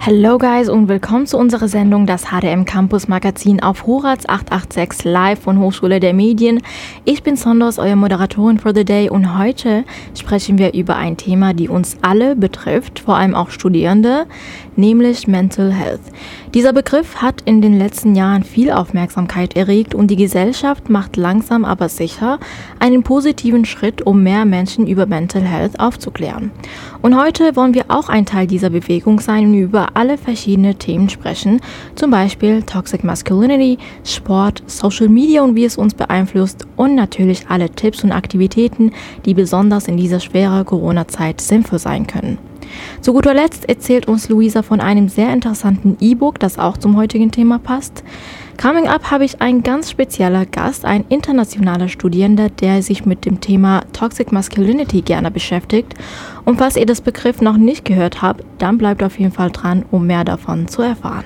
Hello guys und willkommen zu unserer Sendung Das HDM Campus Magazin auf Horaz 886 live von Hochschule der Medien. Ich bin Sondos, euer Moderatorin for the Day und heute sprechen wir über ein Thema, die uns alle betrifft, vor allem auch Studierende, nämlich Mental Health. Dieser Begriff hat in den letzten Jahren viel Aufmerksamkeit erregt und die Gesellschaft macht langsam aber sicher einen positiven Schritt, um mehr Menschen über Mental Health aufzuklären. Und heute wollen wir auch ein Teil dieser Bewegung sein und über alle verschiedene Themen sprechen, zum Beispiel Toxic Masculinity, Sport, Social Media und wie es uns beeinflusst und natürlich alle Tipps und Aktivitäten, die besonders in dieser schweren Corona-Zeit sinnvoll sein können. Zu guter Letzt erzählt uns Luisa von einem sehr interessanten E-Book, das auch zum heutigen Thema passt. Coming Up habe ich einen ganz spezieller Gast, ein internationaler Studierender, der sich mit dem Thema Toxic Masculinity gerne beschäftigt. Und falls ihr das Begriff noch nicht gehört habt, dann bleibt auf jeden Fall dran, um mehr davon zu erfahren.